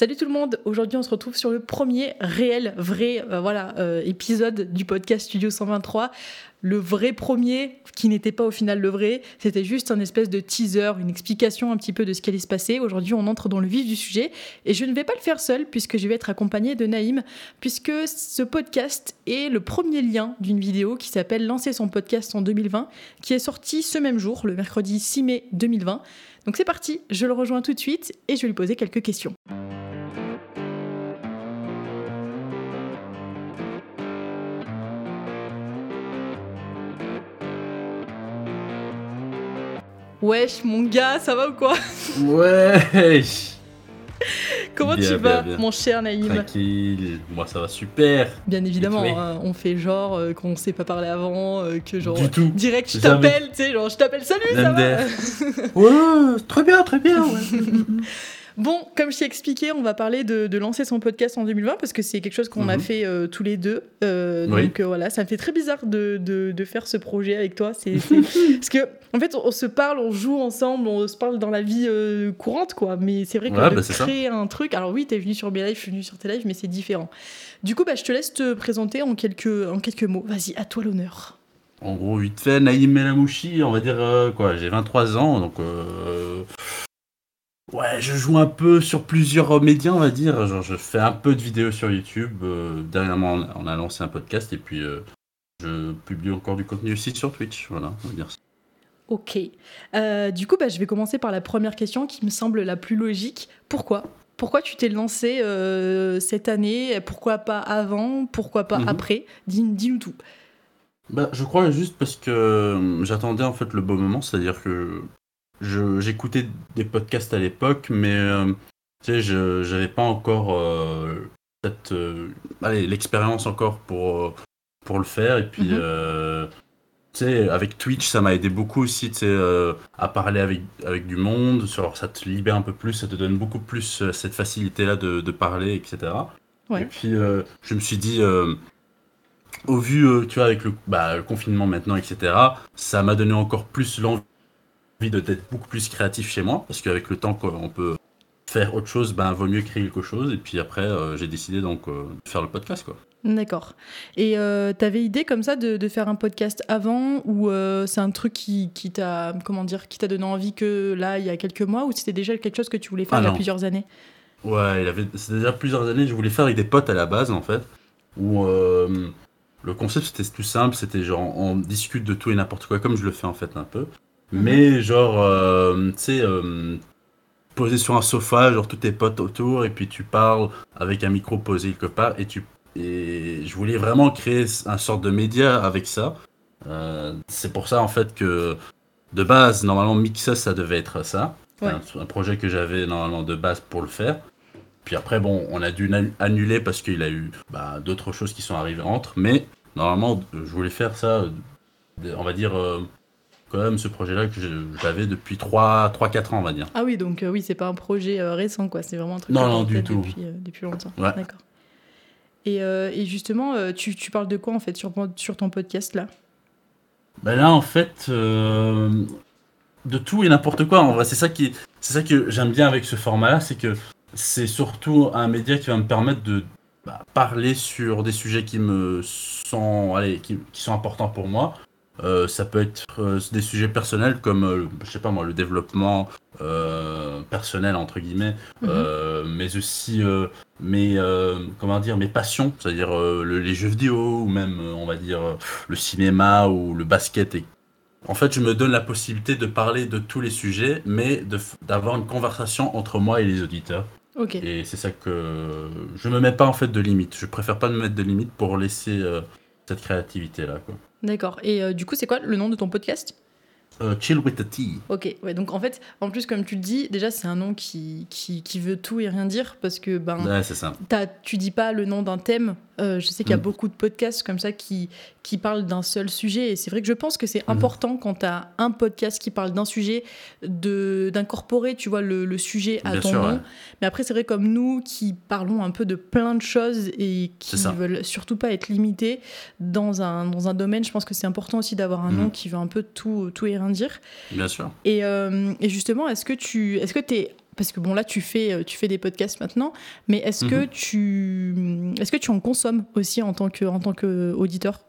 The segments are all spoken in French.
Salut tout le monde, aujourd'hui on se retrouve sur le premier réel, vrai, euh, voilà, euh, épisode du podcast Studio 123. Le vrai premier, qui n'était pas au final le vrai, c'était juste un espèce de teaser, une explication un petit peu de ce qui allait se passer. Aujourd'hui on entre dans le vif du sujet et je ne vais pas le faire seul puisque je vais être accompagné de Naïm, puisque ce podcast est le premier lien d'une vidéo qui s'appelle Lancer son podcast en 2020, qui est sortie ce même jour, le mercredi 6 mai 2020. Donc c'est parti, je le rejoins tout de suite et je vais lui poser quelques questions. Wesh, mon gars, ça va ou quoi Wesh Comment Bien, tu vas, bien, bien. mon cher Naïm Tranquille, moi ça va super. Bien évidemment, hein, on fait genre euh, qu'on ne s'est pas parlé avant, euh, que genre Du tout. direct je t'appelle, tu sais, genre je t'appelle salut, ça va. Ouais, très bien, très bien. ouais. Bon, comme je t'ai expliqué, on va parler de, de lancer son podcast en 2020 parce que c'est quelque chose qu'on a Mhm. fait euh, tous les deux. Euh, Oui. Donc euh, voilà, ça me fait très bizarre de, de, de faire ce projet avec toi. C'est, parce que en fait, on, on se parle, on joue ensemble, on se parle dans la vie courante, quoi. Mais c'est vrai que Ouais, bah, ça. créer un truc. Alors oui, t'es venu sur mes lives, je suis venu sur tes lives, mais c'est différent. Du coup, bah, je te laisse te présenter en quelques, en quelques mots. Vas-y, à toi l'honneur. En gros, vite fait, Naïm Melamouchi, on va dire quoi, j'ai 23 ans, donc ouais, je joue un peu sur plusieurs médias, on va dire. Genre, je fais un peu de vidéos sur YouTube. euh, dernièrement, on a- lancé un podcast et puis euh, je publie encore du contenu aussi sur Twitch. Voilà, on va dire ça. Ok. Euh, du coup, bah, je vais commencer par la première question qui me semble la plus logique. Pourquoi? Pourquoi tu t'es lancé euh, cette année? Pourquoi pas avant? Pourquoi pas Mhm. après? Dis- Dis-nous tout. Bah, je crois juste parce que euh, j'attendais en fait le bon moment, c'est-à-dire que j'écoutais des podcasts à l'époque, mais euh, tu sais, je j'avais pas encore euh, cette, euh, allez, l'expérience encore pour, euh, pour le faire. Et puis, Mhm. tu sais, avec Twitch, ça m'a aidé beaucoup aussi, tu sais, à parler avec, avec du monde. Genre, ça te libère un peu plus, ça te donne beaucoup plus cette facilité-là de, de parler, etc. Ouais. Et puis, je me suis dit, au vu, euh, tu vois, avec le, bah, le confinement maintenant, etc., ça m'a donné encore plus l'envie de- d'être beaucoup plus créatif chez moi, parce qu'avec le temps qu'on peut faire autre chose, ben, vaut mieux créer quelque chose. Et puis après, euh, j'ai décidé donc euh, de faire le podcast, quoi. D'accord. Et euh, t'avais idée comme ça de, de faire un podcast avant ou euh, c'est un truc qui, qui t'a comment dire qui t'a donné envie que là il y a quelques mois ou c'était déjà quelque chose que tu voulais faire Ah il y a plusieurs années? Ouais, il avait, c'était déjà plusieurs années, je voulais faire avec des potes à la base, en fait, où le concept c'était tout simple, c'était genre on discute de tout et n'importe quoi, comme je le fais en fait un peu, mais genre, euh, tu sais, euh, posé sur un sofa, genre tous tes potes autour, et puis tu parles avec un micro posé quelque part, et tu et je voulais vraiment créer un sorte de média avec ça. Euh, c'est pour ça en fait que de base, normalement, Mixa, ça devait être ça. Ouais. Un, un projet que j'avais normalement de base pour le faire. Puis après, bon, on a dû annuler parce qu'il a eu bah, d'autres choses qui sont arrivées entre. Mais normalement, je voulais faire ça, on va dire, euh, quand même, ce projet-là que j'avais depuis 3-4 ans, on va dire. Ah oui donc euh, oui c'est pas un projet euh, récent quoi c'est vraiment un truc Non, non, du tout. depuis, euh, depuis longtemps. Ouais. D'accord. Et, euh, et justement tu, tu parles de quoi en fait sur, sur ton podcast là? Ben là, en fait, de tout et n'importe quoi. En vrai, c'est ça qui, c'est ça que j'aime bien avec ce format-là, c'est que c'est surtout un média qui va me permettre de bah, parler sur des sujets qui me sont, allez, qui, qui sont importants pour moi. Euh, ça peut être euh, des sujets personnels comme, euh, je sais pas moi, le développement personnel entre guillemets, Mhm. mais aussi mes, comment dire, mes passions, c'est-à-dire le- les jeux vidéo ou même, on va dire, le cinéma ou le basket. Et... En fait, je me donne la possibilité de parler de tous les sujets, mais d'avoir une conversation entre moi et les auditeurs. Et c'est ça que je me mets pas en fait de limite. Je préfère pas me mettre de limite pour laisser cette créativité là. Quoi. D'accord. Et euh, du coup c'est quoi le nom de ton podcast? Euh, chill with the tea. Ok, ouais, donc en fait, en plus, comme tu le dis, déjà, c'est un nom qui, qui, qui veut tout et rien dire parce que ben, Ouais, c'est ça. tu dis pas le nom d'un thème. Euh, je sais qu'il y a Mm. beaucoup de podcasts comme ça qui, qui parlent d'un seul sujet et c'est vrai que je pense que c'est Mm. important quand t'as un podcast qui parle d'un sujet de d'incorporer, tu vois, le, le sujet à Bien ton sûr, nom. ouais. Mais après, c'est vrai comme nous qui parlons un peu de plein de choses et qui ça. veulent surtout pas être limités dans un, dans un domaine, je pense que c'est important aussi d'avoir un Mm. nom qui veut un peu tout, tout et rien dire. Bien sûr. Et, euh, et justement, est-ce que tu est-ce que es parce que bon là tu fais tu fais des podcasts maintenant, mais est-ce que Mhm. tu est-ce que tu en consommes aussi en tant que en tant que auditeur?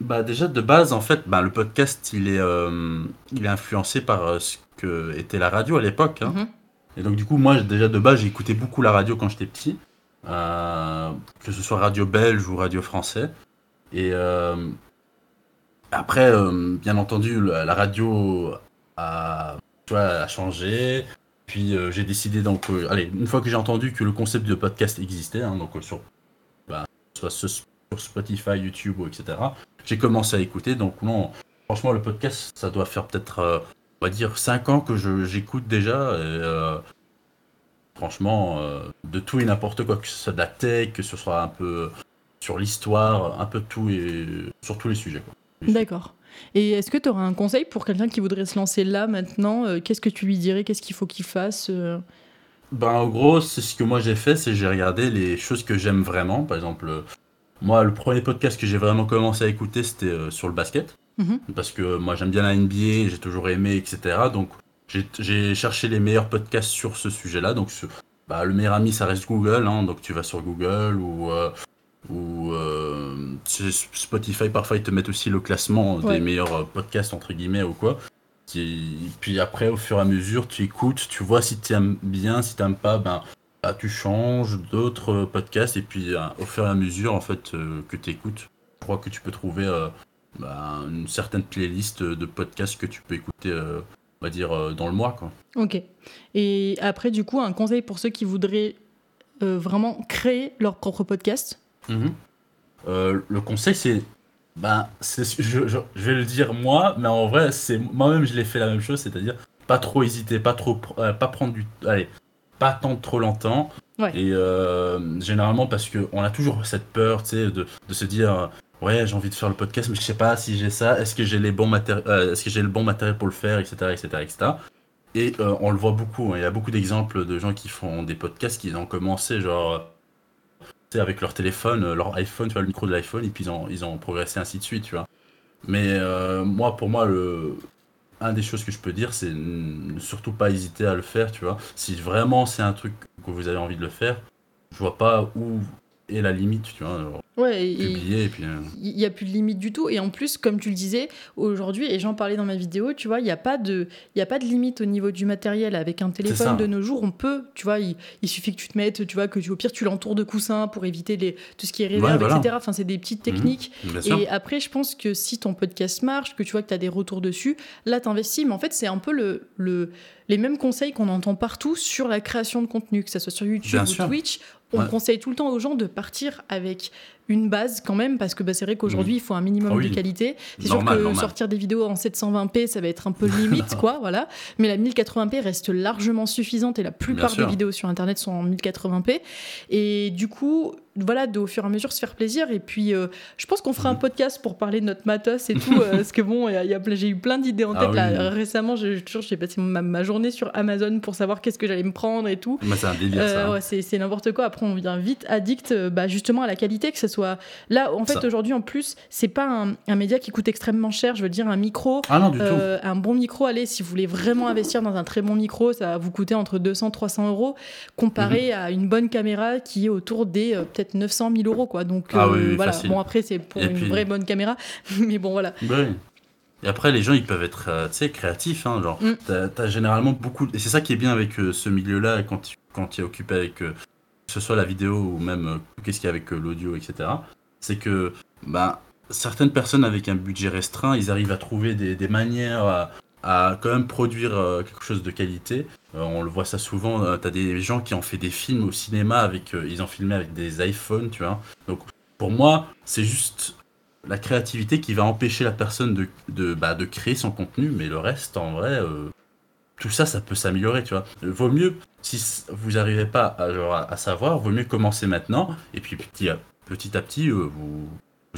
Bah déjà de base en fait, bah, le podcast il est, euh, il est influencé par euh, ce que était la radio à l'époque. hein. Mhm. Et donc du coup moi déjà de base j'écoutais beaucoup la radio quand j'étais petit, euh, que ce soit radio belge ou radio français. Et euh, après euh, bien entendu la, la radio a, tu vois, a changé. Puis euh, j'ai décidé donc, euh, une fois que j'ai entendu que le concept de podcast existait, hein, donc euh, sur, bah, soit sur Spotify, YouTube, ou etc. J'ai commencé à écouter, donc non, franchement le podcast, ça doit faire peut-être, on va dire, 5 ans que j'écoute déjà. Franchement, de tout et n'importe quoi, que ce soit que ce soit un peu sur l'histoire, un peu tout et sur tous les sujets. D'accord. Et est-ce que tu auras un conseil pour quelqu'un qui voudrait se lancer là maintenant Euh, Qu'est-ce que tu lui dirais Qu'est-ce qu'il faut qu'il fasse Euh, Ben, en gros, c'est ce que moi j'ai fait, c'est j'ai regardé les choses que j'aime vraiment. Par exemple, euh, moi, le premier podcast que j'ai vraiment commencé à écouter, c'était sur le basket. Mhm. Parce que moi, j'aime bien la NBA, j'ai toujours aimé, etc. Donc, j'ai cherché les meilleurs podcasts sur ce sujet-là. Donc, bah, le meilleur ami, ça reste Google. hein. donc, tu vas sur Google ou, euh, ou euh, Spotify. Parfois, ils te mettent aussi le classement Ouais. des meilleurs euh, podcasts, entre guillemets, ou quoi. Qui- Puis après, au fur et à mesure, tu écoutes, tu vois si tu aimes bien, si tu n'aimes pas, ben, bah, tu changes d'autres euh, podcasts. Et puis, euh, au fur et à mesure, en fait, euh, que tu écoutes, je crois que tu peux trouver euh, bah, une certaine playlist de podcasts que tu peux écouter, on va dire, dans le mois. Quoi. Ok. Et après, du coup, un conseil pour ceux qui voudraient vraiment créer leur propre podcast? Euh, le conseil, c'est. Ben, je, je- je vais le dire moi, mais en vrai, c'est moi-même, je l'ai fait la même chose, c'est-à-dire pas trop hésiter, pas trop, euh, pas prendre du, allez, pas attendre trop longtemps. Ouais. Et euh, généralement parce que on a toujours cette peur, tu sais, de, de se dire, ouais, j'ai envie de faire le podcast, mais je sais pas si j'ai ça, est-ce que j'ai les bons est-ce que j'ai le bon matériel pour le faire, etc., etc., etc. Et on le voit beaucoup. hein, Il y a beaucoup d'exemples de gens qui font des podcasts qui ont commencé genre avec leur téléphone, euh, leur iPhone, tu vois, le micro de l'iPhone, et puis ils ont, ils ont progressé ainsi de suite, tu vois. Mais euh, moi, pour moi, le, un des choses que je peux dire, c'est ne surtout pas hésiter à le faire, tu vois. Si vraiment c'est un truc que vous avez envie de le faire, je vois pas où est la limite, tu vois. Ouais, et- publier, et puis. euh, il n'y a plus de limite du tout. Et en plus, comme tu le disais, aujourd'hui, et j'en parlais dans ma vidéo, tu vois, il n'y a, pas de- y a pas de limite au niveau du matériel. Avec un téléphone de nos jours, on peut, tu vois, il, il suffit que tu te mettes, tu vois, que tu, au pire, tu l'entoures de coussins pour éviter les, tout ce qui est voilà. etc. Enfin, c'est des petites Mhm. techniques. Et après, je pense que si ton podcast marche, que tu vois que tu as des retours dessus, là, tu investis. Mais en fait, c'est un peu le, le, les mêmes conseils qu'on entend partout sur la création de contenu, que ce soit sur YouTube Bien ou sûr. Twitch. On Ouais. conseille tout le temps aux gens de partir avec une base quand même, parce que bah, c'est vrai qu'aujourd'hui, il faut un minimum Ah oui. de qualité. C'est sûr que normal. sortir des vidéos en 720p, ça va être un peu limite, quoi, voilà. Mais la 1080p reste largement suffisante et la plupart des vidéos sur Internet sont en 1080p. Et du coup, voilà, de, au fur et à mesure, se faire plaisir. Et puis, euh, je pense qu'on fera un Mhm. podcast pour parler de notre matos et tout, euh, parce que bon, y a- y a j'ai eu plein d'idées en Ah tête. oui. là. Récemment, j'ai toujours j'ai passé ma, ma journée sur Amazon pour savoir qu'est-ce que j'allais me prendre et tout. Moi, c'est un délire, Euh, ça. hein. ouais, c'est c'est n'importe quoi. Après, on devient vite addict euh, bah, justement à la qualité, que ce soit. Là, en fait, Ça. aujourd'hui, en plus, c'est pas un, un média qui coûte extrêmement cher. Je veux dire, un micro. Ah non, du tout. euh, un bon micro, allez, si vous voulez vraiment investir dans un très bon micro, ça va vous coûter entre 200 300 euros, comparé Mhm. à une bonne caméra qui est autour des euh, peut-être 900 000 euros, quoi. Donc, Ah euh, oui, oui, voilà. facile. Bon, après, c'est pour Et une puis- vraie bonne caméra, mais bon, voilà. Oui. Et après, les gens, ils peuvent être, euh, tu sais, créatifs, hein, genre, Mm. t'as, t'as généralement beaucoup, et c'est ça qui est bien avec euh, ce milieu-là, quand tu, quand tu es occupé avec, que ce soit la vidéo ou même, qu'est-ce qu'il y a avec l'audio, etc., c'est que, bah, certaines personnes avec un budget restreint, ils arrivent à trouver des, des manières à, à quand même produire euh, quelque chose de qualité. Euh, on le voit ça souvent, euh, t'as des gens qui ont fait des films au cinéma avec, ils ont filmé avec des iPhones, tu vois. Donc, pour moi, c'est juste la créativité qui va empêcher la personne de, de, bah, de créer son contenu, mais le reste, en vrai, tout ça, ça peut s'améliorer, tu vois. Vaut mieux, si vous n'arrivez pas à, à, savoir, vaut mieux commencer maintenant, et puis petit à petit, vous,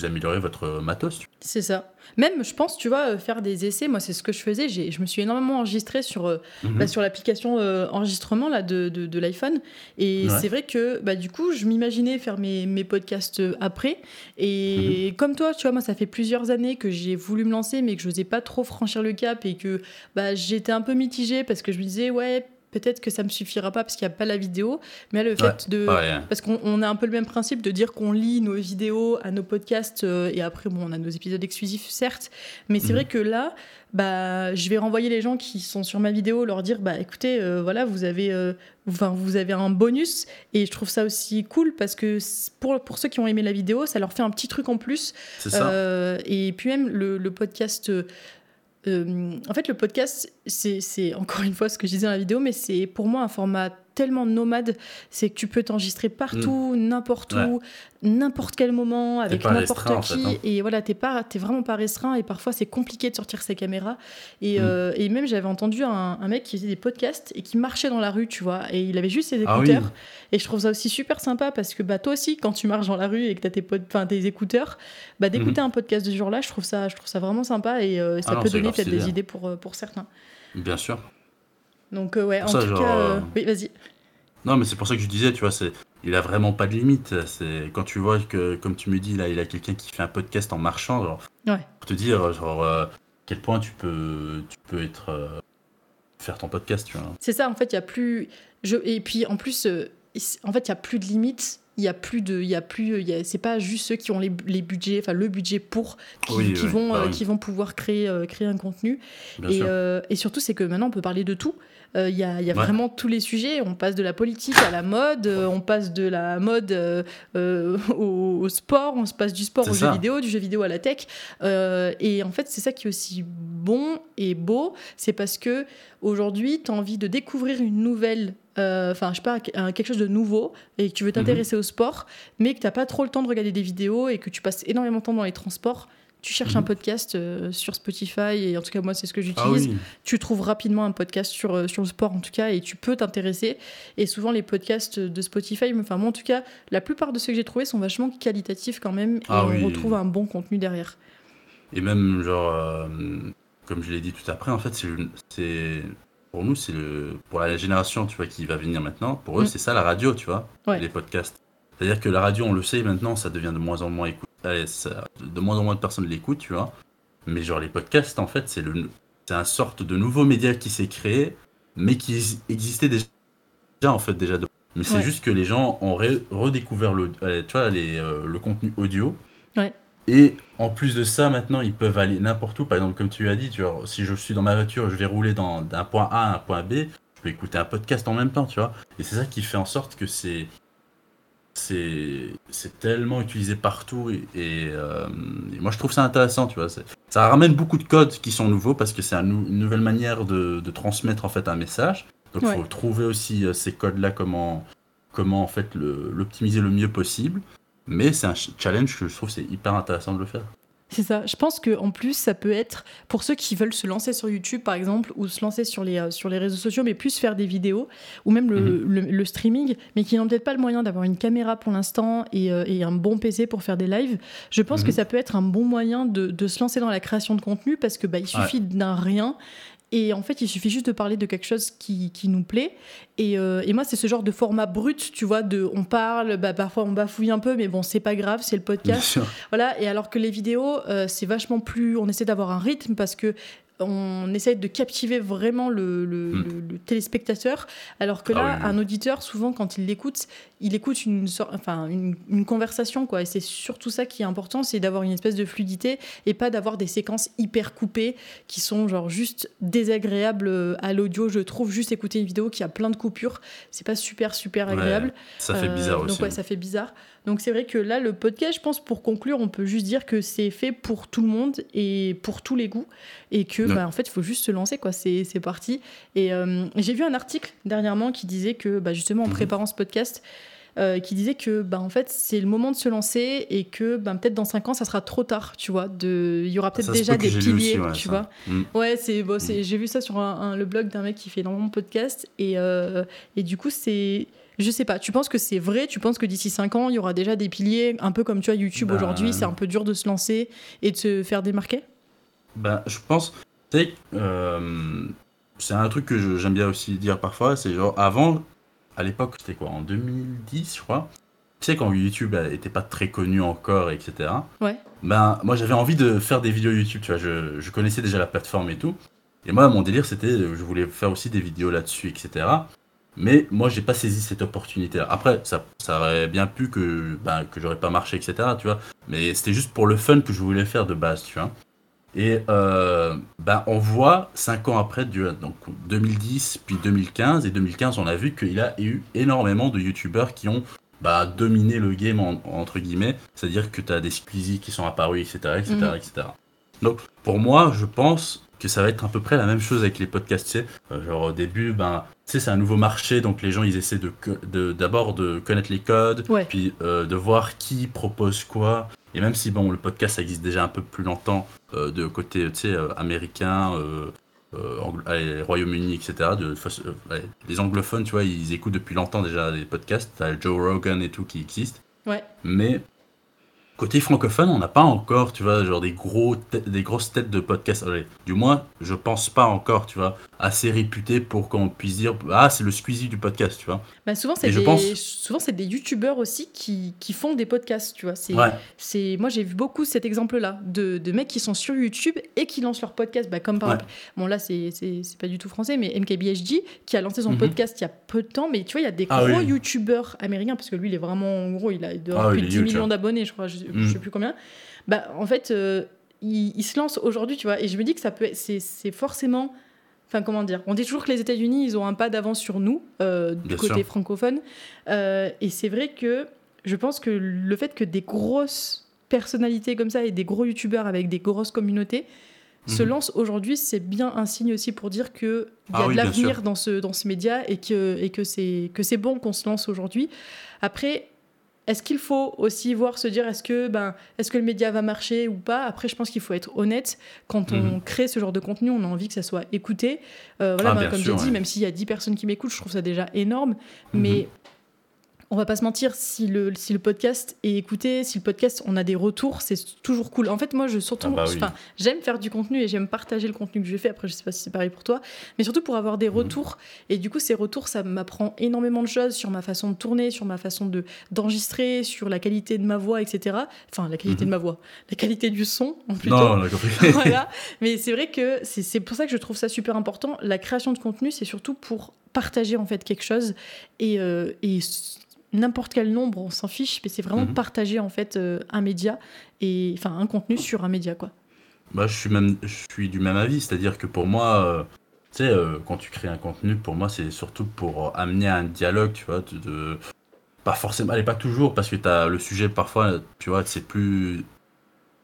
vous améliorez votre matos. C'est ça. Même, je pense, tu vois, euh, faire des essais, moi, c'est ce que je faisais. J'ai- Je me suis énormément enregistrée sur, euh, vois. bah, sur l'application euh, enregistrement là, de, de, de l'iPhone. Et Ouais. c'est vrai que bah, du coup, je m'imaginais faire mes, mes podcasts après. Et comme toi, tu vois, moi, ça fait plusieurs années que j'ai voulu me lancer, mais que je n'osais pas trop franchir le cap et que bah, j'étais un peu mitigée parce que je me disais, ouais, peut-être que ça me suffira pas parce qu'il n'y a pas la vidéo, mais le fait de... Parce qu'on a un peu le même principe de dire qu'on lit nos vidéos à nos podcasts, euh, et après, bon, on a nos épisodes exclusifs, certes, mais c'est mhm. vrai que là, bah, je vais renvoyer les gens qui sont sur ma vidéo, leur dire, bah écoutez, euh, voilà, vous avez, euh, enfin, vous avez un bonus, et je trouve ça aussi cool parce que pour, pour ceux qui ont aimé la vidéo, ça leur fait un petit truc en plus. Ça. et puis même le, le podcast en fait, le podcast, c'est encore une fois ce que je disais dans la vidéo, mais c'est pour moi un format tellement nomade, c'est que tu peux t'enregistrer partout, mm. n'importe où, n'importe quel moment, avec n'importe qui. Hein. Et voilà, t'es pas, es vraiment pas restreint. Et parfois, c'est compliqué de sortir ses caméras. Et, mm. euh, et même, j'avais entendu un, mec qui faisait des podcasts et qui marchait dans la rue, tu vois. Et il avait juste ses ah écouteurs. Et je trouve ça aussi super sympa parce que bah, toi aussi, quand tu marches dans la rue et que tu as tes, tes écouteurs, bah, d'écouter mm-hmm. un podcast de ce jour-là, je trouve ça, je trouve ça vraiment sympa et euh, ça ah peut donner peut-être des idées pour, euh, pour certains. Bien sûr. Donc, ouais, en tout cas. Oui, vas-y. Non, mais c'est pour ça que je disais, tu vois, c'est, il a vraiment pas de limite. C'est quand tu vois que, comme tu me dis là, il a quelqu'un qui fait un podcast en marchant, genre, pour te dire, genre, euh, quel point tu peux, tu peux être, euh, faire ton podcast, tu vois. C'est ça, en fait, il y a plus, je, et puis en plus, euh, en fait, il y a plus de limites. Il y a plus de, il y a plus, c'est pas juste ceux qui ont les, les budgets, enfin le budget pour, qui, vont, bah qui vont pouvoir créer, créer un contenu. et, et surtout, c'est que maintenant, on peut parler de tout. Il euh, y a, y a vraiment tous les sujets. On passe de la politique à la mode, euh, on passe de la mode euh, au, sport, on se passe du sport au jeu vidéo, du jeu vidéo à la tech. et en fait, c'est ça qui est aussi bon et beau, c'est parce que aujourd'hui, tu as envie de découvrir une nouvelle enfin, je sais pas, quelque chose de nouveau et que tu veux t'intéresser mhm. au sport, mais que tu n'as pas trop le temps de regarder des vidéos et que tu passes énormément de temps dans les transports, tu cherches un mhm. podcast euh, sur Spotify, et en tout cas moi c'est ce que j'utilise, ah tu trouves rapidement un podcast sur, euh, sur le sport en tout cas, et tu peux t'intéresser. Et souvent les podcasts de Spotify, enfin moi en tout cas, la plupart de ceux que j'ai trouvés sont vachement qualitatifs quand même, et ah on retrouve un bon contenu derrière. Et même genre, euh, comme je l'ai dit tout après, en fait c'est pour nous, c'est le pour la génération tu vois qui va venir maintenant, pour eux mm. c'est ça la radio, tu vois, les podcasts. C'est-à-dire que la radio, on le sait maintenant, ça devient de moins en moins écouté de moins en moins de personnes l'écoutent, tu vois. Mais genre les podcasts, en fait, c'est le, c'est un sorte de nouveau média qui s'est créé, mais qui existait déjà, en fait, déjà. Mais c'est juste que les gens ont redécouvert le, euh, tu vois, les, euh, le contenu audio. Et en plus de ça, maintenant, ils peuvent aller n'importe où. Par exemple, comme tu as dit, tu vois, si je suis dans ma voiture, je vais rouler d'un point A à un point B, je peux écouter un podcast en même temps, tu vois. Et c'est ça qui fait en sorte que c'est c'est tellement utilisé partout euh, et, moi je trouve ça intéressant tu vois ça ramène beaucoup de codes qui sont nouveaux parce que c'est une nouvelle manière de, transmettre en fait un message. Donc il faut trouver aussi euh, ces codes là comment comment en fait l'optimiser le, mieux possible. Mais c'est un challenge que je trouve c'est hyper intéressant de le faire c'est ça. Je pense qu'en plus, ça peut être pour ceux qui veulent se lancer sur YouTube, par exemple, ou se lancer sur les, euh, sur les réseaux sociaux, mais plus faire des vidéos, ou même le, mhm. streaming, mais qui n'ont peut-être pas le moyen d'avoir une caméra pour l'instant et, euh, un bon PC pour faire des lives. Je pense que mhm. ça peut être un bon moyen de, se lancer dans la création de contenu parce que bah, il suffit d'un rien et en fait, il suffit juste de parler de quelque chose qui, qui nous plaît. Et, euh, et moi, c'est ce genre de format brut, tu vois, de on parle, bah, parfois on bafouille un peu, mais bon, c'est pas grave, c'est le podcast. Voilà. Et alors que les vidéos, euh, c'est vachement plus. On essaie d'avoir un rythme parce que on essaye de captiver vraiment le, hmm. téléspectateur, alors que là, ah un auditeur, souvent, quand il l'écoute, il écoute une, enfin, une, conversation, quoi. Et c'est surtout ça qui est important, c'est d'avoir une espèce de fluidité et pas d'avoir des séquences hyper coupées qui sont genre juste désagréables euh, à l'audio. Je trouve juste écouter une vidéo qui a plein de coupures, c'est pas super super agréable. ça fait bizarre euh, aussi. Donc ouais, ça fait bizarre. Donc c'est vrai que là, le podcast, je pense, pour conclure, on peut juste dire que c'est fait pour tout le monde et pour tous les goûts. Et que, bah, en fait, il faut juste se lancer, quoi. C'est parti. Et euh, j'ai vu un article dernièrement qui disait que, bah, justement, en mhm. préparant ce podcast, euh, qui disait que bah, en fait c'est le moment de se lancer et que bah, peut-être dans 5 ans ça sera trop tard tu vois de il y aura peut-être déjà des piliers tu vois mm. ouais c'est bon, mm. j'ai vu ça sur le blog d'un mec qui fait énormément de podcasts et, euh, et du coup c'est je sais pas, tu penses que c'est vrai? Tu penses que d'ici 5 ans, il y aura déjà des piliers, un peu comme tu as YouTube bah, aujourd'hui, c'est un peu dur de se lancer et de se faire démarquer? Ben, je pense, tu euh, c'est un truc que j'aime bien aussi dire parfois, c'est genre avant, à l'époque, c'était quoi, en 2010, je crois tu sais, quand YouTube n'était pas très connu encore, etc. Ouais. Ben, moi, j'avais envie de faire des vidéos YouTube, tu vois. Je, je connaissais déjà la plateforme et tout. Et moi, mon délire, c'était, je voulais faire aussi des vidéos là-dessus, etc. Mais moi, j'ai pas saisi cette opportunité-là. Après, ça, ça aurait bien pu que, ben, que j'aurais pas marché, etc. Tu vois. Mais c'était juste pour le fun que je voulais faire de base, tu vois. Et euh, ben, on voit 5 ans après, donc 2010 puis 2015, et 2015, on a vu qu'il y a eu énormément de youtubeurs qui ont bah, dominé le game, entre guillemets. C'est-à-dire que tu as des Squeezie qui sont apparus, etc., etc., etc. Donc, pour moi, je pense que ça va être à peu près la même chose avec les podcasts. Euh, genre au début, ben, c'est un nouveau marché, donc les gens ils essaient de d'abord de, connaître les codes, puis euh, de voir qui propose quoi. Et même si bon, le podcast ça existe déjà un peu plus longtemps euh, de côté américain, Royaume-Uni, etc. De, les anglophones, tu vois, ils écoutent depuis longtemps déjà les podcasts. T'as Joe Rogan et tout qui existent. Ouais. Mais Côté francophone, on n'a pas encore, tu vois, genre des, gros des grosses têtes de podcast. du moins, je pense pas encore, tu vois, assez réputées pour qu'on puisse dire Ah, c'est le Squeezie du podcast, tu vois. Bah souvent, c'est des, pense... souvent, c'est des youtubeurs aussi qui, qui, font des podcasts, tu vois. C'est, c'est... Moi, j'ai vu beaucoup cet exemple-là de, de, mecs qui sont sur YouTube et qui lancent leur podcast. Bah, comme par exemple, bon, là, c'est, c'est, pas du tout français, mais MKBHD qui a lancé son mhm. podcast il y a peu de temps. Mais tu vois, il y a des ah gros youtubeurs américains, parce que lui, il est vraiment gros, il a ah plus de 10 millions d'abonnés, je crois. Je, je mm. sais plus combien. Bah, en fait, euh, il, se lance aujourd'hui, tu vois. Et je me dis que ça peut, c'est, forcément. Enfin, comment dire On dit toujours que les États-Unis, ils ont un pas d'avance sur nous, euh, du côté francophone. Euh, et c'est vrai que je pense que le fait que des grosses personnalités comme ça et des gros youtubeurs avec des grosses communautés se mhm. lancent aujourd'hui, c'est bien un signe aussi pour dire qu'il y a ah de l'avenir dans ce, dans ce média et que, et que c'est bon qu'on se lance aujourd'hui. Après, est-ce qu'il faut aussi voir se dire est-ce que ben est-ce que le média va marcher ou pas? Après, je pense qu'il faut être honnête quand on mhm. crée ce genre de contenu, on a envie que ça soit écouté. Euh, voilà, ah, ben, comme j'ai dit, même s'il y a 10 personnes qui m'écoutent, je trouve ça déjà énorme. Mhm. Mais on va pas se mentir, si le, si le podcast est écouté, si le podcast, on a des retours, c'est toujours cool. En fait, moi, je surtout, ah bah j'aime faire du contenu et j'aime partager le contenu que je fais. Après, je sais pas si c'est pareil pour toi, mais surtout pour avoir des mhm. retours. Et du coup, ces retours, ça m'apprend énormément de choses sur ma façon de tourner, sur ma façon de d'enregistrer, sur la qualité de ma voix, etc. Enfin, la qualité de mhm. ma voix, la qualité du son, en plutôt. Non, voilà. Mais c'est vrai que c'est pour ça que je trouve ça super important. La création de contenu, c'est surtout pour partager en fait quelque chose et, euh, et n'importe quel nombre, on s'en fiche, mais c'est vraiment mhm. partager en fait euh, un média et enfin un contenu sur un média quoi. Bah, je suis même, je suis du même avis, c'est-à-dire que pour moi, euh, tu sais, euh, quand tu crées un contenu, pour moi, c'est surtout pour amener un dialogue, tu vois, de, pas forcément, allez, pas toujours, parce que tu as le sujet parfois, tu vois, c'est plus,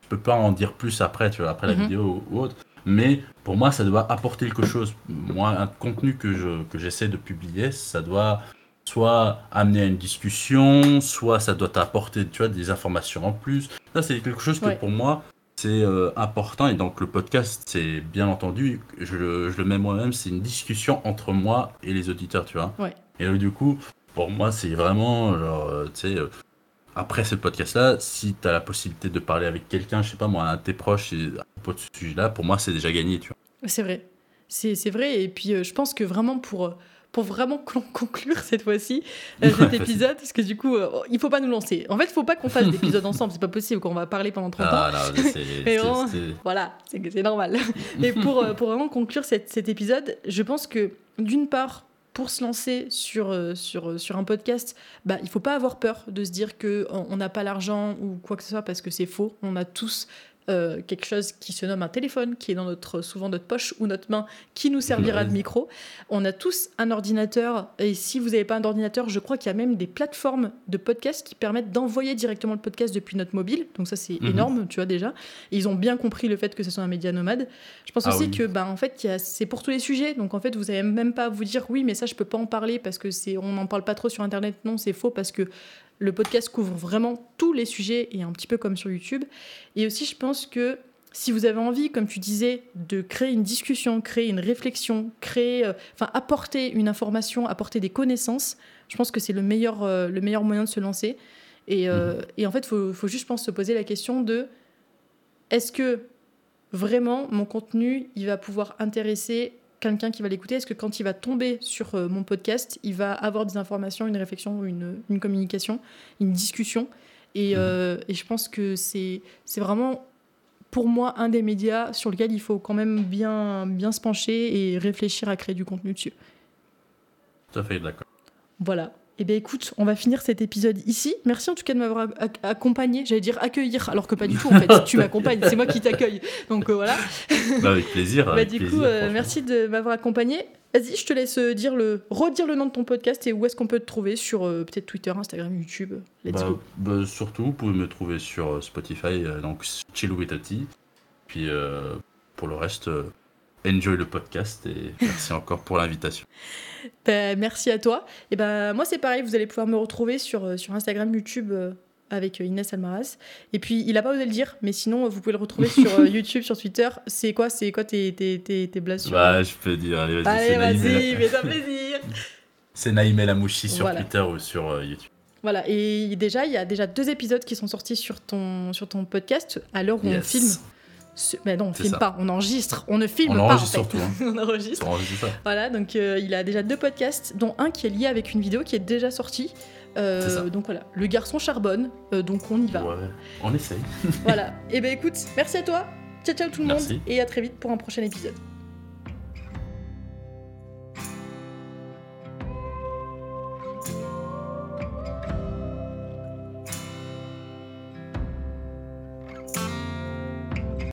tu peux pas en dire plus après, tu vois, après la mhm. vidéo ou autre. Mais pour moi, ça doit apporter quelque chose. Moi, un contenu que je que j'essaie de publier, ça doit soit amener à une discussion, soit ça doit t'apporter tu vois, des informations en plus. Ça, c'est quelque chose que pour moi, c'est euh, important. Et donc, le podcast, c'est bien entendu, je, le mets moi-même, c'est une discussion entre moi et les auditeurs, tu vois. Et du coup, pour moi, c'est vraiment, genre, euh, tu sais, euh, après ce podcast-là, si tu as la possibilité de parler avec quelqu'un, je sais pas moi, un de tes proches, à propos de ce sujet-là, pour moi, c'est déjà gagné, tu vois. C'est vrai. C'est vrai. Et puis, je pense que vraiment pour pour vraiment conclure cette fois-ci euh, cet épisode, parce que du coup, euh, il faut pas nous lancer. En fait, il faut pas qu'on fasse d'épisodes ensemble, c'est pas possible qu'on va parler pendant 30 ah, ans. Mais voilà, c'est normal. Et pour, euh, pour vraiment conclure cet, cet épisode, je pense que d'une part, pour se lancer sur, sur, sur un podcast, bah, il faut pas avoir peur de se dire qu'on n'a pas l'argent ou quoi que ce soit parce que c'est faux. On a tous euh, quelque chose qui se nomme un téléphone, qui est dans notre, souvent notre poche ou notre main, qui nous servira de micro. On a tous un ordinateur, et si vous n'avez pas un ordinateur, je crois qu'il y a même des plateformes de podcast qui permettent d'envoyer directement le podcast depuis notre mobile. Donc ça, c'est mhm. énorme, tu vois déjà. ils ont bien compris le fait que ce soit un média nomade. Je pense ah aussi que, bah, en fait, c'est pour tous les sujets. Donc en fait, vous n'avez même pas à vous dire, oui, mais ça, je peux pas en parler parce que c'est, on n'en parle pas trop sur Internet. Non, c'est faux parce que le podcast couvre vraiment tous les sujets et un petit peu comme sur YouTube. Et aussi, je pense que si vous avez envie, comme tu disais, de créer une discussion, créer une réflexion, créer, euh, enfin apporter une information, apporter des connaissances, je pense que c'est le meilleur, euh, le meilleur moyen de se lancer. Et, euh, mhm. en fait, il faut, faut, juste, je pense, se poser la question de est-ce que vraiment mon contenu, il va pouvoir intéresser quelqu'un qui va l'écouter Est-ce que quand il va tomber sur euh, mon podcast, il va avoir des informations, une réflexion, une, une communication, une discussion? Et, mhm. euh, et, je pense que c'est vraiment pour moi un des médias sur lequel il faut quand même bien, bien se pencher et réfléchir à créer du contenu dessus. Tout à fait d'accord. Voilà. Eh bien écoute, on va finir cet épisode ici. Merci en tout cas de m'avoir ac- accompagné. J'allais dire accueillir, alors que pas du tout en fait. tu m'accompagnes, c'est moi qui t'accueille. Donc euh, voilà. Bah, avec plaisir. Bah, avec du plaisir, coup, euh, merci de m'avoir accompagné. Vas-y, je te laisse euh, dire le, redire le nom de ton podcast et où est-ce qu'on peut te trouver sur euh, peut-être Twitter, Instagram, YouTube. Let's Bah, go. bah, surtout, vous pouvez me trouver sur Spotify, donc Chill with Tati. Puis pour le reste, enjoy le podcast et merci encore pour l'invitation. Bah, merci à toi. Et ben moi c'est pareil, vous allez pouvoir me retrouver sur, euh, sur Instagram, YouTube euh, avec euh, Inès Almaraz. Et puis il a pas osé le dire, mais sinon vous pouvez le retrouver sur euh, YouTube, sur Twitter. C'est quoi, c'est quoi tes, tes, tes, tes blagues sur... Bah, je peux dire, allez, vas-y, Allez, vas-y, fais-toi plaisir. c'est Naïmé Lamouchi sur Voilà. Twitter ou sur euh, YouTube. Voilà, et déjà il y a déjà deux épisodes qui sont sortis sur ton, sur ton podcast à l'heure où on Yes. filme. Mais non, on filme ça. pas, on enregistre. On ne filme On pas. enregistre en fait. surtout, hein. on enregistre. C'est enregistré ça. Voilà, donc euh, il a déjà deux podcasts, dont un qui est lié avec une vidéo qui est déjà sortie. Euh, ça. donc voilà, le garçon charbonne, euh, donc on y va. Ouais, on essaye. Voilà. Et ben écoute, merci à toi. Ciao ciao tout le Merci. monde et à très vite pour un prochain épisode.